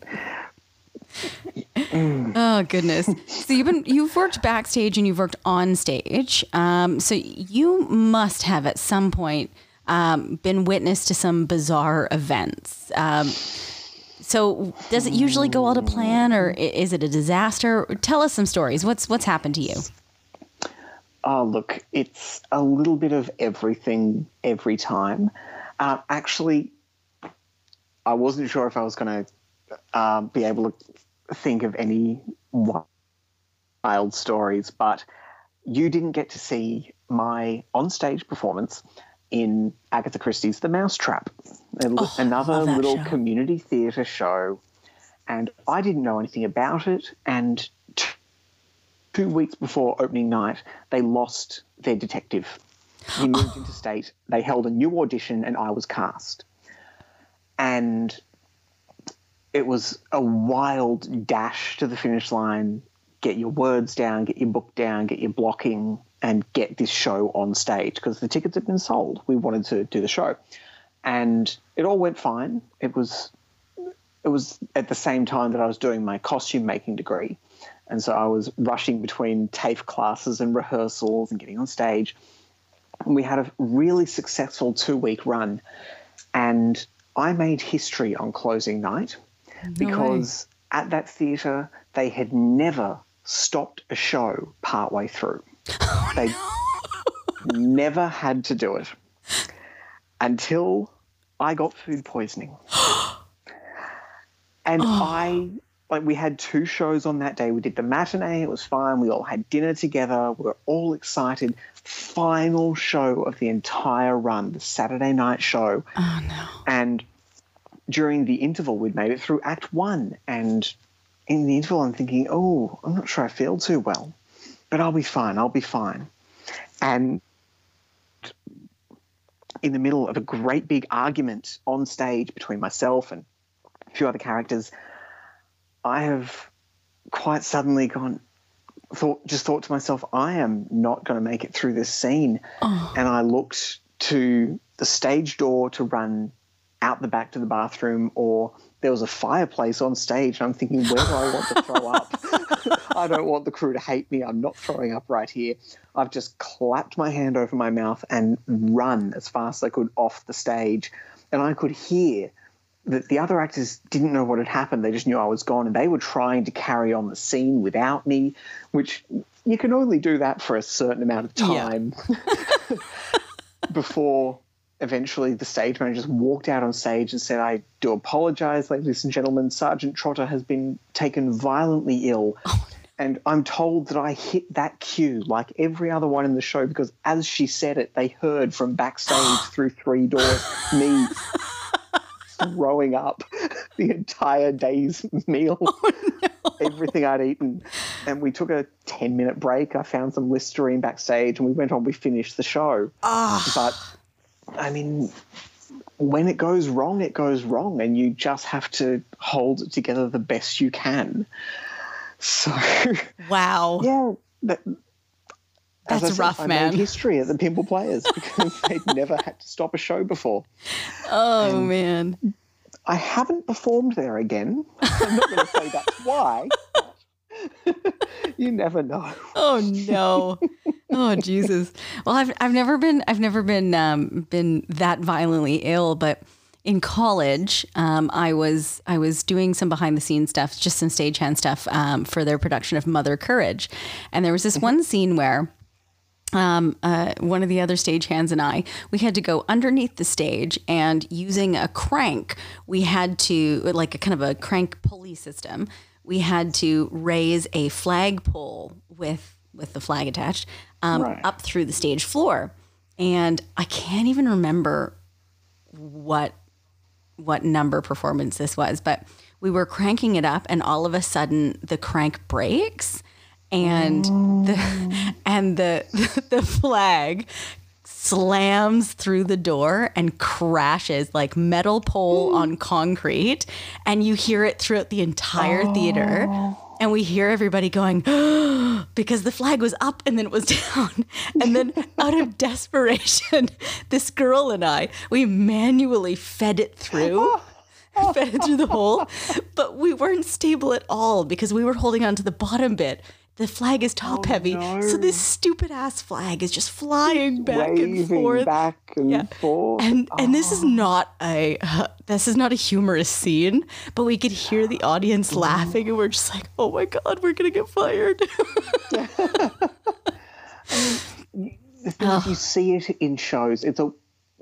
Oh goodness! So you've been you've worked backstage and you've worked on stage. Um, so you must have at some point um, been witness to some bizarre events. Um, so does it usually go all to plan, or is it a disaster? Tell us some stories. What's what's happened to you? Oh, look, it's a little bit of everything every time. Uh, actually, I wasn't sure if I was going to uh, be able to think of any wild stories, but you didn't get to see my onstage performance in Agatha Christie's The Mousetrap, li- another little show. community theatre show. And I didn't know anything about it. And two weeks before opening night, they lost their detective. He moved into state. They held a new audition, and I was cast. And it was a wild dash to the finish line. Get your words down, get your book down, get your blocking, and get this show on stage because the tickets had been sold. We wanted to do the show, and it all went fine. It was it was at the same time that I was doing my costume making degree. And so I was rushing between TAFE classes and rehearsals and getting on stage. And we had a really successful two week run. And I made history on closing night mm-hmm. because at that theatre, they had never stopped a show partway through. Oh, they never had to do it. until I got food poisoning. and oh. I like we had two shows on that day. We did the matinee, it was fine. We all had dinner together. We were all excited. Final show of the entire run, the Saturday night show. Oh no. And during the interval, we'd made it through Act One. And in the interval, I'm thinking, oh, I'm not sure I feel too well, but I'll be fine. I'll be fine. And in the middle of a great big argument on stage between myself and a few other characters, I have quite suddenly gone, thought, just thought to myself, I am not going to make it through this scene. Oh. And I looked to the stage door to run out the back to the bathroom, or there was a fireplace on stage. And I'm thinking, where do I want to throw up? I don't want the crew to hate me. I'm not throwing up right here. I've just clapped my hand over my mouth and run as fast as I could off the stage. And I could hear that the other actors didn't know what had happened. They just knew I was gone, and they were trying to carry on the scene without me, which you can only do that for a certain amount of Yeah. time before eventually the stage manager just walked out on stage and said, I do apologize, ladies and gentlemen. Sergeant Trotter has been taken violently ill. And I'm told that I hit that cue like every other one in the show because as she said it, they heard from backstage through three doors me throwing up the entire day's meal, oh, everything I'd eaten. And we took a 10 minute break. I found some Listerine backstage and we went on, we finished the show. Ah. But I mean, when it goes wrong, it goes wrong, and you just have to hold it together the best you can. So, Wow. yeah, that, as That's I said, rough, I man. Made history at the Pimple Players because they'd never had to stop a show before. Oh man. I haven't performed there again. I'm not going to say that's why. you never know. Oh no. Oh Jesus. Well, I've I've never been I've never been um, been that violently ill, but in college, um, I was I was doing some behind the scenes stuff, just some stagehand stuff um, for their production of Mother Courage, and there was this one scene where um, uh, one of the other stagehands and I, we had to go underneath the stage and using a crank, we had to, like a kind of a crank pulley system, we had to raise a flagpole with, with the flag attached um, Right. up through the stage floor. And I can't even remember what what number performance this was, but we were cranking it up and all of a sudden the crank breaks and the oh. and the the flag slams through the door and crashes like metal pole hmm. on concrete and you hear it throughout the entire theater. Oh. And we hear everybody going because the flag was up and then it was down. And then out of desperation this girl and I we manually fed it through fed it through the hole. But we weren't stable at all because we were holding on to the bottom bit the flag is top oh, heavy so this stupid ass flag is just flying back and forth back and yeah. forth. And and this is ah. not a this is not a humorous scene, but we could hear the audience laughing, and we're just like, oh my god, we're gonna get fired. the thing is, you see it in shows. It's a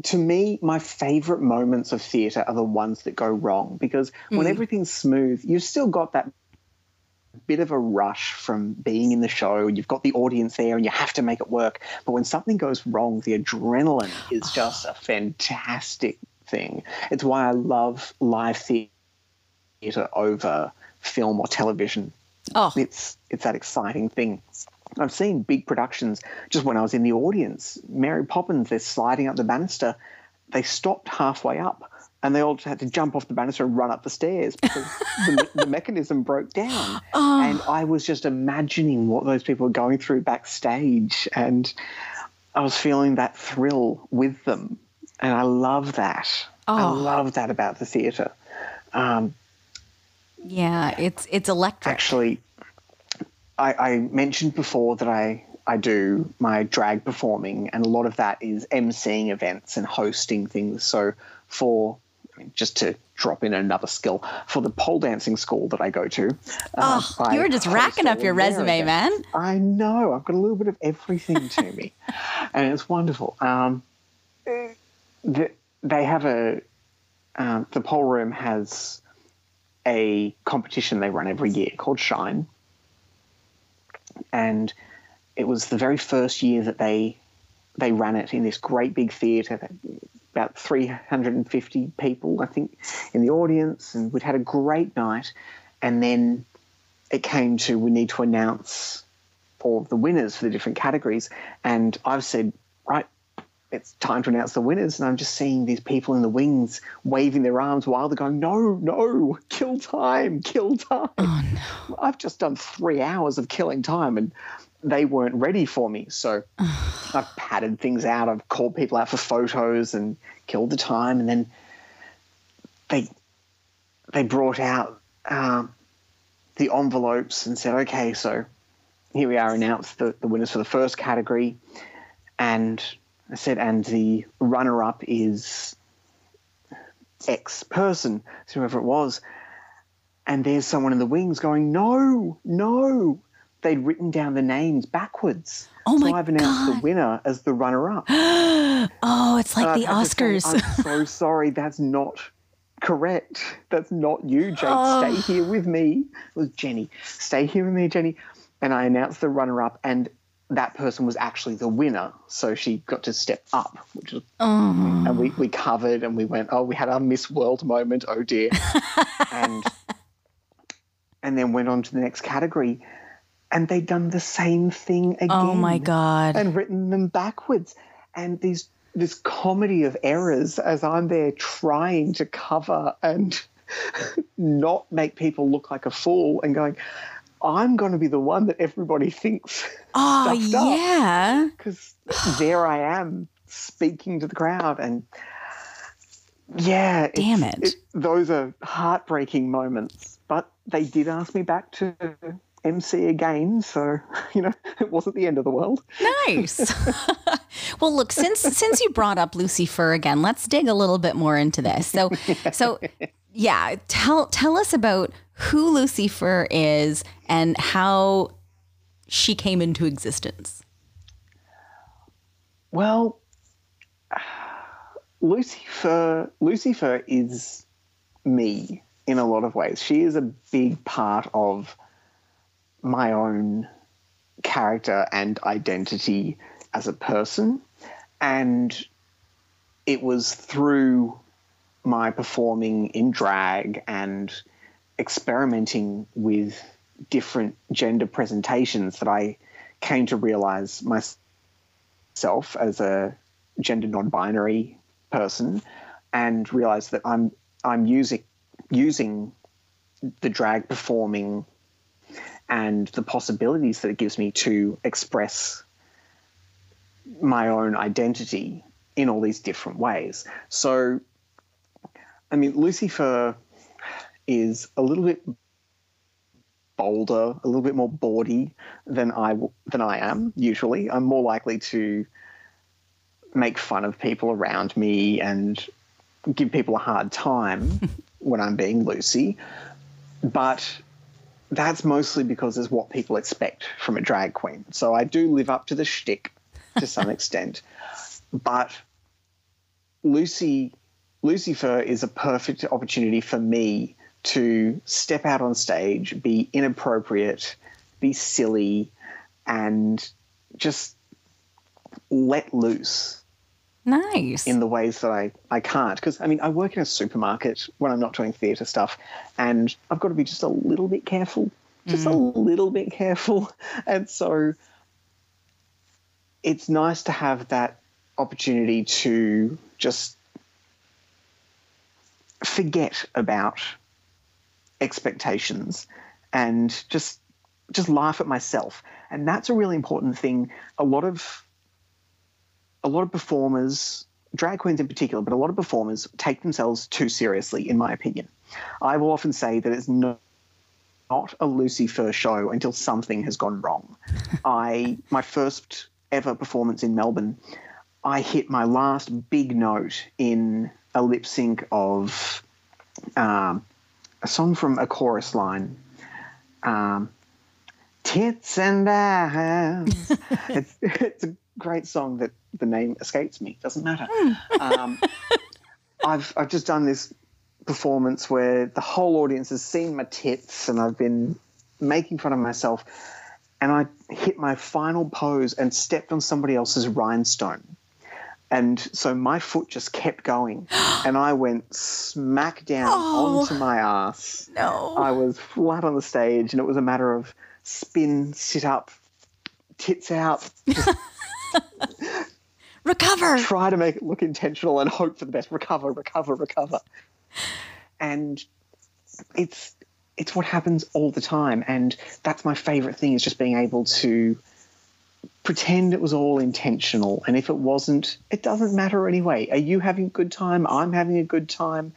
to me, my favorite moments of theatre are the ones that go wrong because when hmm. everything's smooth, you've still got that bit of a rush from being in the show. You've got the audience there and you have to make it work. But when something goes wrong, the adrenaline is just a fantastic thing. It's why I love live theatre over film or television oh, it's it's that exciting thing. I've seen big productions just when I was in the audience. Mary Poppins, they're sliding up the banister. They stopped halfway up and they all just had to jump off the banister and run up the stairs because the, the mechanism broke down. And I was just imagining what those people were going through backstage and I was feeling that thrill with them. And I love that. I love that about the theatre. Um, yeah, it's it's electric. actually I, I mentioned before that I I do my drag performing, and a lot of that is emceeing events and hosting things. So for I mean, just to drop in another skill for the pole dancing school that I go to. uh, Oh, you were just racking up your of resume, man. I know. I've got a little bit of everything to me, and it's wonderful. Um, the, they have a um, the pole room has a competition they run every year called Shine, and it was the very first year that they they ran it in this great big theatre, about 350 people, I think, in the audience, and we'd had a great night. And then it came to we need to announce all of the winners for the different categories, and I've said, right, it's time to announce the winners. And I'm just seeing these people in the wings waving their arms while they're going, no, no, kill time, kill time. Oh, no. I've just done three hours of killing time and they weren't ready for me. So I've padded things out. I've called people out for photos and killed the time. And then they, they brought out um, the envelopes and said, okay, so here we are, announced the, the winners for the first category. And I said, and the runner up is X person, so whoever it was. And there's someone in the wings going, no, no. They'd written down the names backwards. Oh my so I've announced God. the winner as the runner up. Oh, it's like uh, the Oscars. I'm so sorry, that's not correct. That's not you, Jake. Oh. Stay here with me. It was Jenny. Stay here with me, Jenny. And I announced the runner up, and that person was actually the winner. So she got to step up, which was, Oh. and we, we covered and we went, oh, we had our Miss World moment. Oh dear. and, and then went on to the next category. And they'd done the same thing again oh my God. and written them backwards. And these this comedy of errors as I'm there trying to cover and not make people look like a fool and going, I'm going to be the one that everybody thinks oh, yeah. because there I am speaking to the crowd and yeah, Damn it. Those are heartbreaking moments, but they did ask me back to MC again, so you know it wasn't the end of the world. Nice. well, look, since since you brought up Lucy Lucifer again, let's dig a little bit more into this. So, so yeah, tell tell us about who Lucy Lucifer is and how she came into existence. Well, lucy Lucifer Lucifer is me in a lot of ways. She is a big part of my own character and identity as a person. And it was through my performing in drag and experimenting with different gender presentations that I came to realize myself as a gender non-binary person and realize that I'm I'm using using the drag performing and the possibilities that it gives me to express my own identity in all these different ways. So, I mean, Lucifer is a little bit bolder, a little bit more bawdy than I than I am usually. I'm more likely to make fun of people around me and give people a hard time when I'm being Lucy, but that's mostly because it's what people expect from a drag queen. So I do live up to the shtick to some extent, but Lucy Lucifer is a perfect opportunity for me to step out on stage, be inappropriate, be silly, and just let loose Nice. in the ways that I, I can't. Because, I mean, I work in a supermarket when I'm not doing theatre stuff, and I've got to be just a little bit careful, just a mm. little bit careful. And so it's nice to have that opportunity to just forget about expectations and just just laugh at myself and that's a really important thing a lot of a lot of performers, drag queens in particular, but a lot of performers take themselves too seriously, in my opinion. I will often say that it's not, not a Lucifer show until something has gone wrong. I my first ever performance in Melbourne, I hit my last big note in a lip sync of um, a song from a chorus line. Um, Tits and ass. it's, it's a great song that the name escapes me. Doesn't matter. Um, I've I've just done this performance where the whole audience has seen my tits and I've been making fun of myself and I hit my final pose and stepped on somebody else's rhinestone. And so my foot just kept going and I went smack down onto my ass. No. I was flat on the stage and it was a matter of spin, sit up, tits out, Recover. try to make it look intentional and hope for the best. Recover, recover, recover. And it's it's what happens all the time. And that's my favorite thing is just being able to pretend it was all intentional. And if it wasn't, it doesn't matter anyway. Are you having a good time? I'm having a good time.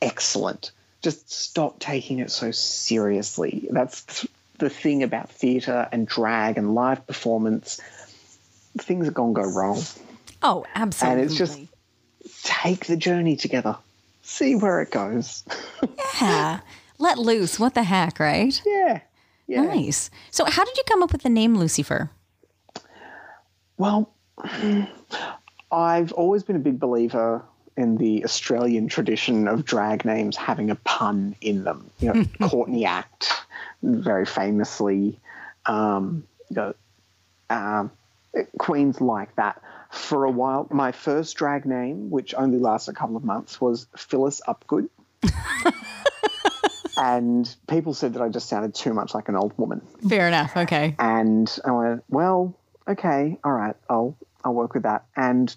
Excellent. Just stop taking it so seriously. That's the thing about theatre and drag and live performance. Things are going to go wrong. Oh, absolutely. And it's just take the journey together, see where it goes. yeah. Let loose. What the heck, right? yeah. Yeah. Nice. So, how did you come up with the name Lucifer? Well, I've always been a big believer in the Australian tradition of drag names having a pun in them. You know, Courtney Act, very famously, um, you know, um, queens like that. For a while, my first drag name, which only lasted a couple of months, was Phyllis Upgood. and people said that I just sounded too much like an old woman. Fair enough. Okay. And I went, well, okay, all right, I'll I'll work with that. And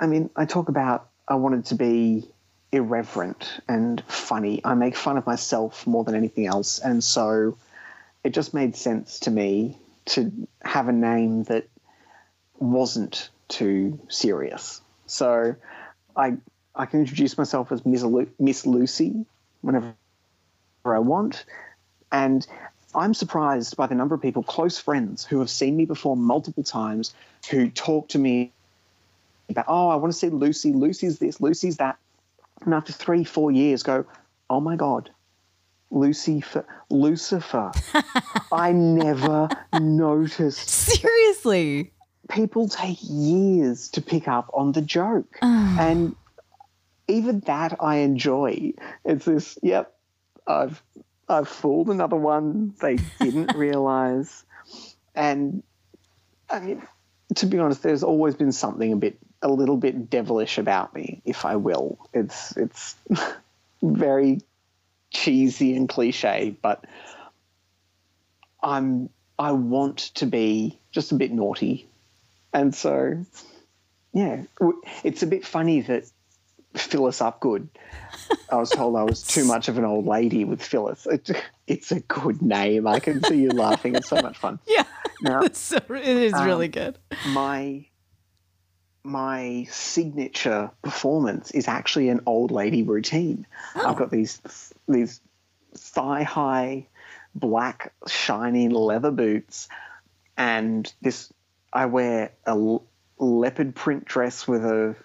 I mean, I talk about I wanted to be irreverent and funny. I make fun of myself more than anything else, and so it just made sense to me to have a name that wasn't too serious. So I I can introduce myself as Miss, Lu- Miss Lucy whenever I want, and I'm surprised by the number of people, close friends, who have seen me before multiple times, who talk to me about, oh, I want to see Lucy, Lucy's this, Lucy's that. And after three, four years, go, oh my God, Lucifer, Lucifer. I never noticed. Seriously. People take years to pick up on the joke. Ah. and even that I enjoy. It's this, yep, I've I've fooled another one. They didn't realize. And I mean, to be honest, there's always been something a bit, a little bit devilish about me, if I will. It's it's very cheesy and cliche, but I'm I want to be just a bit naughty, and so yeah, it's a bit funny that Phyllis Upgood. I was told I was too much of an old lady with Phyllis. It, it's a good name. I can see you laughing. It's so much fun. Yeah. Now, So it is um, really good. my my signature performance is actually an old lady routine. Oh. I've got these these thigh high black shiny leather boots and this I wear a leopard print dress with a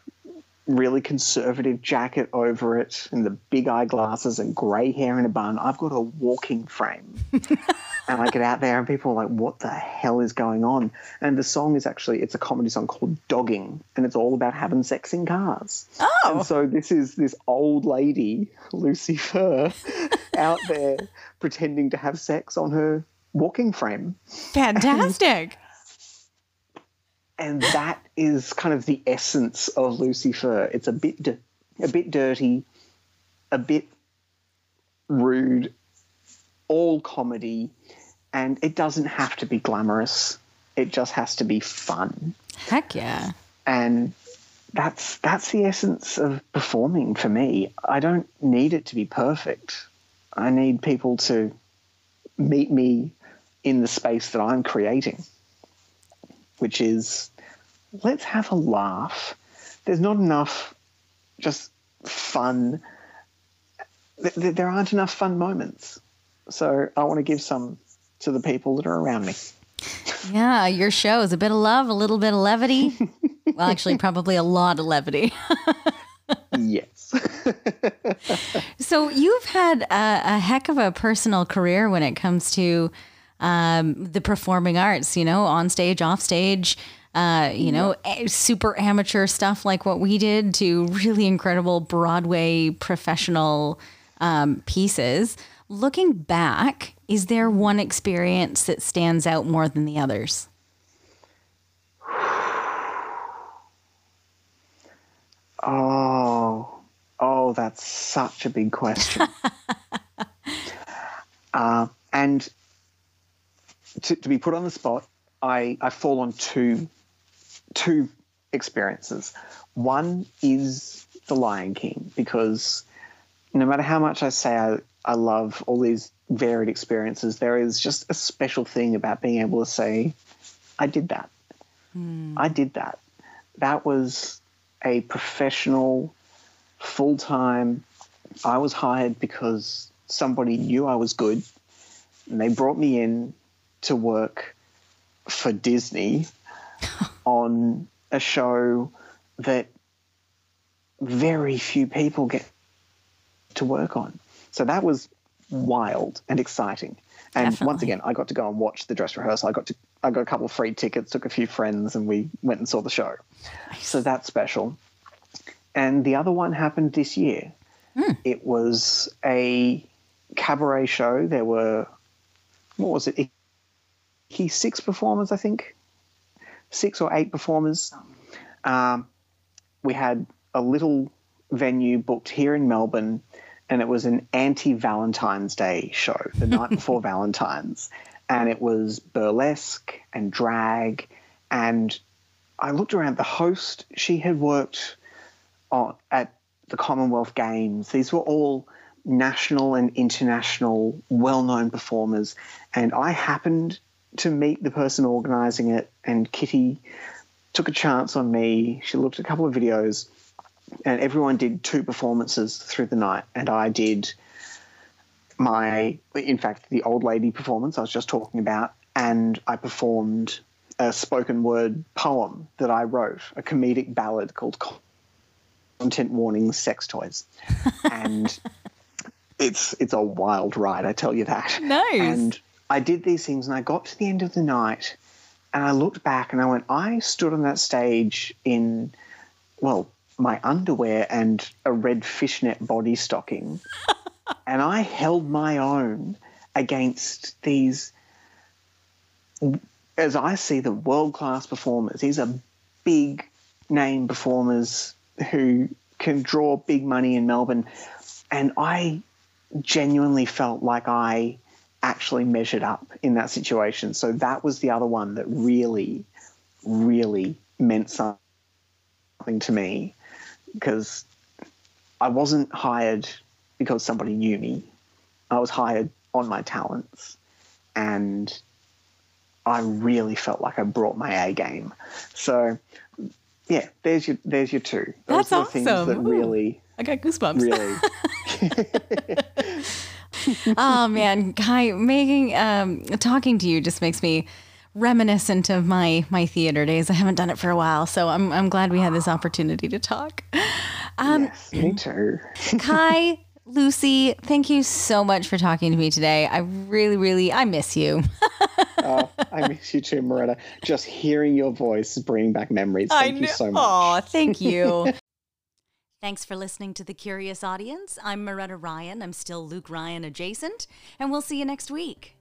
really conservative jacket over it and the big eyeglasses and grey hair in a bun. I've got a walking frame. and I get out there and people are like, what the hell is going on? And the song is actually, it's a comedy song called Dogging and it's all about having sex in cars. Oh. And so this is this old lady, Lucy Fur, out there pretending to have sex on her walking frame. Fantastic. and that is kind of the essence of Lucifer. It's a bit, di- a bit dirty, a bit rude, all comedy, and it doesn't have to be glamorous. It just has to be fun, Heck yeah. and that's that's the essence of performing for me. I don't need it to be perfect. I need people to meet me in the space that I'm creating, which is let's have a laugh. There's not enough just fun. th- th- There aren't enough fun moments. So I want to give some to the people that are around me. Yeah, your show is a bit of love, a little bit of levity. well, actually, probably a lot of levity. yes. So you've had a, a heck of a personal career when it comes to um, the performing arts. You know, on stage, off stage. Uh, you know, super amateur stuff like what we did to really incredible Broadway professional um, pieces. Looking back, is there one experience that stands out more than the others? Oh, oh, that's such a big question. uh, and to, to be put on the spot, I, I fall on two two experiences. One is The Lion King because no matter how much I say I, I love all these varied experiences, there is just a special thing about being able to say, I did that. Hmm. I did that. That was a professional, full time. I was hired because somebody knew I was good, and they brought me in to work for Disney on a show that very few people get to work on. So that was wild and exciting. And once again, I got to go and watch the dress rehearsal. I got to I got a couple of free tickets, took a few friends, and we went and saw the show. So that's special. And the other one happened this year. Hmm. It was a cabaret show. There were what was it? He six performers, I think, six or eight performers. Um, we had a little venue booked here in Melbourne, and it was an anti Valentine's Day show the night before Valentine's. And it was burlesque and drag. And I looked around, the host, she had worked on, at the Commonwealth Games. These were all national and international well known performers. And I happened to meet the person organizing it, and Kitty took a chance on me. She looked at a couple of videos, and everyone did two performances through the night. And I did my, in fact, the old lady performance I was just talking about, and I performed a spoken word poem that I wrote, a comedic ballad called Content Warning Sex Toys. and it's it's a wild ride, I tell you that. Nice. And I did these things, and I got to the end of the night, and I looked back, and I went, I stood on that stage in, well, my underwear and a red fishnet body stocking, and I held my own against these, as I see them, world class performers. These are big name performers who can draw big money in Melbourne, and I genuinely felt like I actually measured up in that situation. So that was the other one that really, really meant something to me because I wasn't hired because somebody knew me. I was hired on my talents and I really felt like I brought my A game. So yeah, there's your there's your two. Those That's are the things that Ooh. really I got goosebumps. really oh man, Kai, making um, talking to you just makes me reminiscent of my my theater days. I haven't done it for a while, so I'm I'm glad we had this opportunity to talk. Um, yes, me too. Kai, Lucy, thank you so much for talking to me today. I really, really, I miss you. Oh, I miss you too, Maretta. Just hearing your voice is bringing back memories. Thank you so much. Aw, thank you. Thanks for listening to The Curious Audience. I'm Maretta Ryan. I'm still Luke Ryan adjacent, and we'll see you next week.